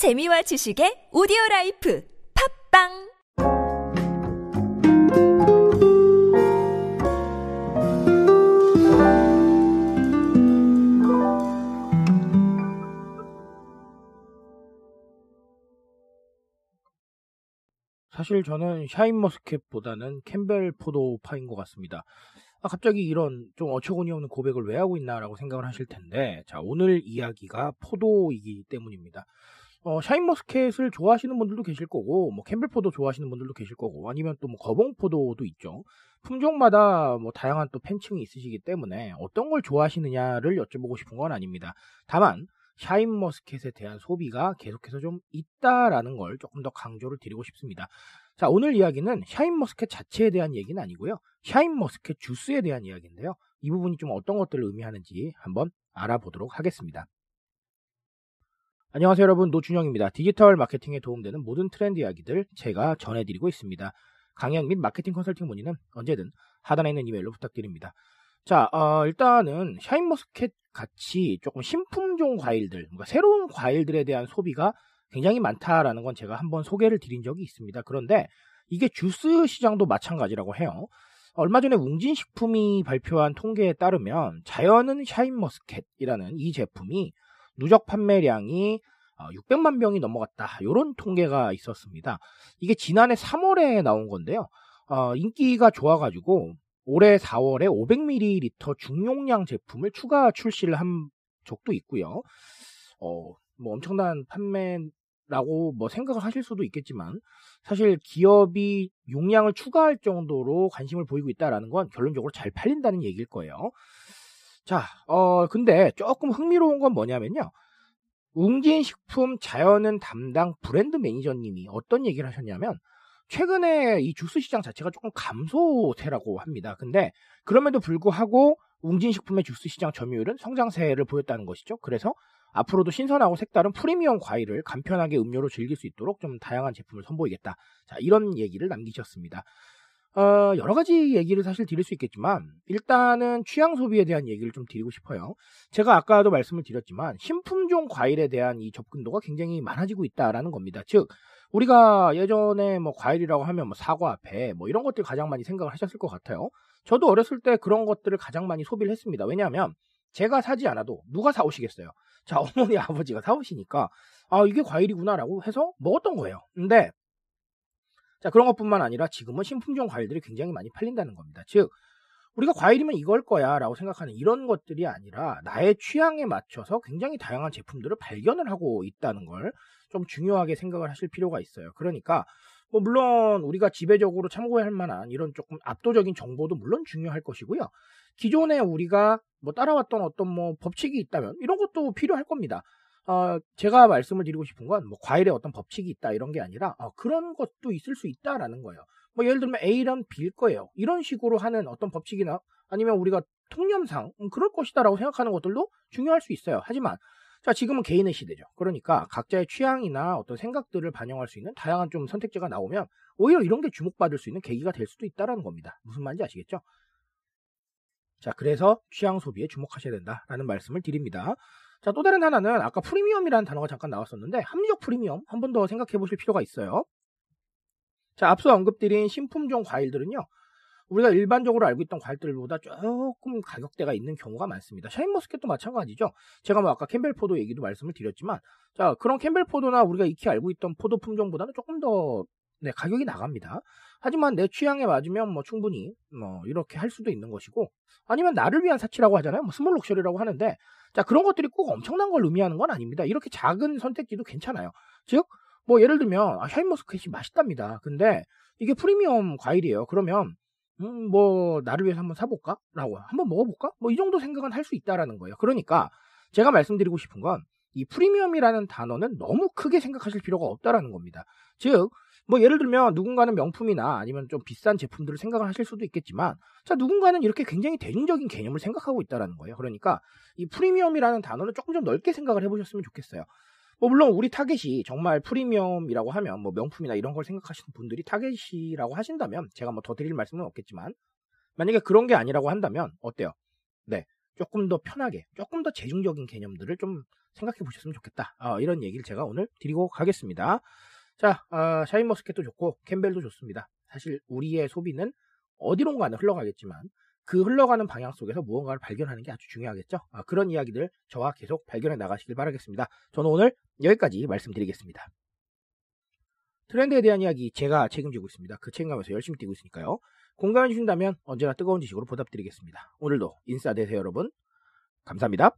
재미와 지식의 오디오 라이프 팟빵 사실 저는 샤인머스켓보다는 캠벨 포도파인 것 같습니다. 아, 갑자기 이런 좀 어처구니 없는 고백을 왜 하고 있나라고 생각을 하실 텐데, 자, 오늘 이야기가 포도이기 때문입니다. 어, 샤인머스켓을 좋아하시는 분들도 계실 거고, 뭐 캠벨 포도 좋아하시는 분들도 계실 거고, 아니면 또 뭐 거봉 포도도 있죠. 품종마다 뭐 다양한 또 팬층이 있으시기 때문에 어떤 걸 좋아하시느냐를 여쭤보고 싶은 건 아닙니다. 다만 샤인머스켓에 대한 소비가 계속해서 좀 있다라는 걸 조금 더 강조를 드리고 싶습니다. 자, 오늘 이야기는 샤인머스켓 자체에 대한 얘기는 아니고요. 샤인머스켓 주스에 대한 이야기인데요. 이 부분이 좀 어떤 것들을 의미하는지 한번 알아보도록 하겠습니다. 안녕하세요 여러분 노준영입니다. 디지털 마케팅에 도움되는 모든 트렌드 이야기들 제가 전해드리고 있습니다. 강연 및 마케팅 컨설팅 문의는 언제든 하단에 있는 이메일로 부탁드립니다. 자, 어, 일단은 샤인머스켓 같이 조금 신품종 과일들, 그러니까 새로운 과일들에 대한 소비가 굉장히 많다라는 건 제가 한번 소개를 드린 적이 있습니다. 그런데 이게 주스 시장도 마찬가지라고 해요. 얼마 전에 웅진식품이 발표한 통계에 따르면 자연은 샤인머스켓이라는 이 제품이 누적 판매량이 600만 병이 넘어갔다. 이런 통계가 있었습니다. 이게 지난해 3월에 나온 건데요. 어, 인기가 좋아가지고 올해 4월에 500ml 중용량 제품을 추가 출시를 한 적도 있고요. 어, 뭐 엄청난 판매라고 뭐 생각을 하실 수도 있겠지만 사실 기업이 용량을 추가할 정도로 관심을 보이고 있다라는 건 결론적으로 잘 팔린다는 얘기일 거예요. 자, 어, 근데 조금 흥미로운 건 뭐냐면요. 웅진식품 자연은 담당 브랜드 매니저님이 어떤 얘기를 하셨냐면, 최근에 이 주스 시장 자체가 조금 감소세라고 합니다. 근데 그럼에도 불구하고 웅진식품의 주스 시장 점유율은 성장세를 보였다는 것이죠. 그래서 앞으로도 신선하고 색다른 프리미엄 과일을 간편하게 음료로 즐길 수 있도록 좀 다양한 제품을 선보이겠다. 자, 이런 얘기를 남기셨습니다. 어, 여러 가지 얘기를 사실 드릴 수 있겠지만, 일단은 취향 소비에 대한 얘기를 좀 드리고 싶어요. 제가 아까도 말씀을 드렸지만, 신품종 과일에 대한 이 접근도가 굉장히 많아지고 있다라는 겁니다. 즉, 우리가 예전에 뭐 과일이라고 하면 뭐 사과, 배, 뭐 이런 것들 가장 많이 생각을 하셨을 것 같아요. 저도 어렸을 때 그런 것들을 가장 많이 소비를 했습니다. 왜냐하면, 제가 사지 않아도 누가 사오시겠어요? 자, 어머니, 아버지가 사오시니까, 아, 이게 과일이구나라고 해서 먹었던 거예요. 근데, 자, 그런 것뿐만 아니라 지금은 신품종 과일들이 굉장히 많이 팔린다는 겁니다. 즉, 우리가 과일이면 이걸 거야 라고 생각하는 이런 것들이 아니라 나의 취향에 맞춰서 굉장히 다양한 제품들을 발견을 하고 있다는 걸 좀 중요하게 생각을 하실 필요가 있어요. 그러니까, 뭐, 물론 우리가 지배적으로 참고할 만한 이런 조금 압도적인 정보도 물론 중요할 것이고요. 기존에 우리가 뭐 따라왔던 어떤 뭐 법칙이 있다면 이런 것도 필요할 겁니다. 어, 제가 말씀을 드리고 싶은 건 뭐 과일에 어떤 법칙이 있다 이런 게 아니라 어, 그런 것도 있을 수 있다라는 거예요. 뭐 예를 들면 A란 B일 거예요. 이런 식으로 하는 어떤 법칙이나 아니면 우리가 통념상 음, 그럴 것이다라고 생각하는 것들도 중요할 수 있어요. 하지만 자 지금은 개인의 시대죠. 그러니까 각자의 취향이나 어떤 생각들을 반영할 수 있는 다양한 좀 선택지가 나오면 오히려 이런 게 주목받을 수 있는 계기가 될 수도 있다라는 겁니다. 무슨 말인지 아시겠죠? 자 그래서 취향 소비에 주목하셔야 된다라는 말씀을 드립니다. 자, 또 다른 하나는 아까 프리미엄이라는 단어가 잠깐 나왔었는데 합리적 프리미엄 한 번 더 생각해 보실 필요가 있어요. 자, 앞서 언급드린 신품종 과일들은요. 우리가 일반적으로 알고 있던 과일들보다 조금 가격대가 있는 경우가 많습니다. 샤인머스켓도 마찬가지죠. 제가 뭐 아까 캠벨포도 얘기도 말씀을 드렸지만 자, 그런 캠벨포도나 우리가 익히 알고 있던 포도 품종보다는 조금 더 네, 가격이 나갑니다. 하지만 내 취향에 맞으면 뭐 충분히 뭐 이렇게 할 수도 있는 것이고 아니면 나를 위한 사치라고 하잖아요. 뭐 small luxury라고 하는데 자, 그런 것들이 꼭 엄청난 걸 의미하는 건 아닙니다. 이렇게 작은 선택지도 괜찮아요. 즉, 뭐 예를 들면 아, 샤인머스켓이 맛있답니다. 근데 이게 프리미엄 과일이에요. 그러면 음, 뭐 나를 위해서 한번 사볼까? 라고 한번 먹어볼까? 뭐 이 정도 생각은 할 수 있다라는 거예요. 그러니까 제가 말씀드리고 싶은 건 이 프리미엄이라는 단어는 너무 크게 생각하실 필요가 없다라는 겁니다. 즉, 뭐 예를 들면 누군가는 명품이나 아니면 좀 비싼 제품들을 생각을 하실 수도 있겠지만 자 누군가는 이렇게 굉장히 대중적인 개념을 생각하고 있다라는 거예요. 그러니까 이 프리미엄이라는 단어는 조금 좀 넓게 생각을 해보셨으면 좋겠어요. 뭐 물론 우리 타겟이 정말 프리미엄이라고 하면 뭐 명품이나 이런 걸 생각하시는 분들이 타겟이라고 하신다면 제가 뭐 더 드릴 말씀은 없겠지만 만약에 그런 게 아니라고 한다면 어때요? 네. 조금 더 편하게, 조금 더 대중적인 개념들을 좀 생각해 보셨으면 좋겠다. 어, 이런 얘기를 제가 오늘 드리고 가겠습니다. 자, 어, 샤인머스켓도 좋고 캠벨도 좋습니다. 사실 우리의 소비는 어디론가는 흘러가겠지만 그 흘러가는 방향 속에서 무언가를 발견하는 게 아주 중요하겠죠. 아, 그런 이야기들 저와 계속 발견해 나가시길 바라겠습니다. 저는 오늘 여기까지 말씀드리겠습니다. 트렌드에 대한 이야기 제가 책임지고 있습니다. 그 책임감에서 열심히 뛰고 있으니까요. 공감해 주신다면 언제나 뜨거운 지식으로 보답드리겠습니다. 오늘도 인싸 되세요 여러분. 감사합니다.